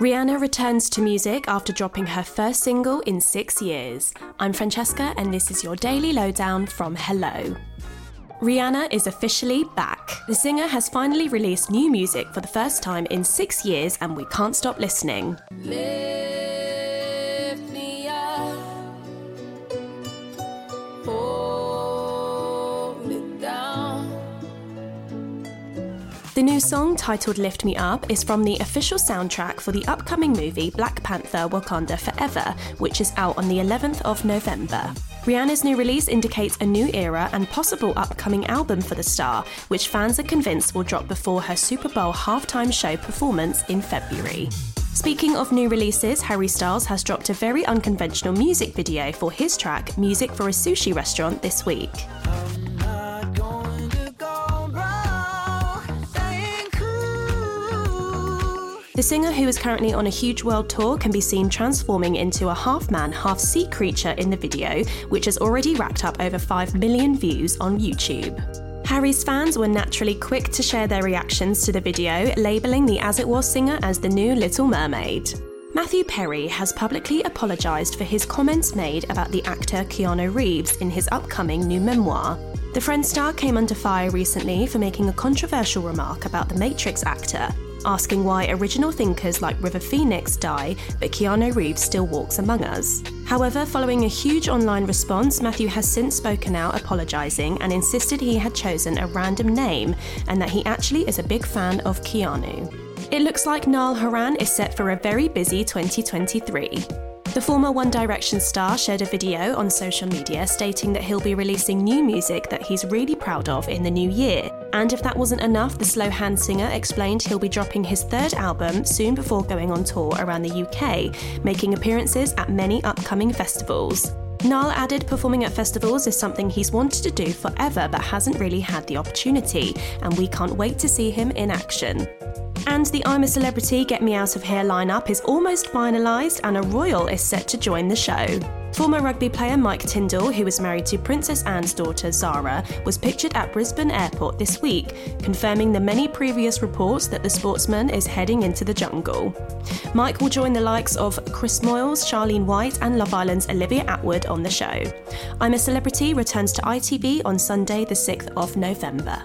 Rihanna returns to music after dropping her first single in six years. I'm Francesca, and this is your daily lowdown from Hello. Rihanna is officially back. The singer has finally released new music for the first time in six years, and we can't stop listening. The new song, titled Lift Me Up, is from the official soundtrack for the upcoming movie Black Panther Wakanda Forever, which is out on the 11th of November. Rihanna's new release indicates a new era and possible upcoming album for the star, which fans are convinced will drop before her Super Bowl halftime show performance in February. Speaking of new releases, Harry Styles has dropped a very unconventional music video for his track Music for a Sushi Restaurant this week. The singer, who is currently on a huge world tour, can be seen transforming into a half man, half sea creature in the video, which has already racked up over 5 million views on YouTube. Harry's fans were naturally quick to share their reactions to the video, labelling the As It Was singer as the new Little Mermaid. Matthew Perry has publicly apologised for his comments made about the actor Keanu Reeves in his upcoming new memoir. The Friend star came under fire recently for making a controversial remark about the Matrix actor, asking why original thinkers like River Phoenix die, but Keanu Reeves still walks among us. However, following a huge online response, Matthew has since spoken out apologising and insisted he had chosen a random name and that he actually is a big fan of Keanu. It looks like Niall Horan is set for a very busy 2023. The former One Direction star shared a video on social media stating that he'll be releasing new music that he's really proud of in the new year. And if that wasn't enough, the slow hand singer explained he'll be dropping his third album soon before going on tour around the UK, making appearances at many upcoming festivals. Niall added performing at festivals is something he's wanted to do forever but hasn't really had the opportunity, and we can't wait to see him in action. And the I'm a Celebrity Get Me Out of Here lineup is almost finalised, and a royal is set to join the show. Former rugby player Mike Tindall, who was married to Princess Anne's daughter Zara, was pictured at Brisbane Airport this week, confirming the many previous reports that the sportsman is heading into the jungle. Mike will join the likes of Chris Moyles, Charlene White, and Love Island's Olivia Attwood on the show. I'm a Celebrity returns to ITV on Sunday, the 6th of November.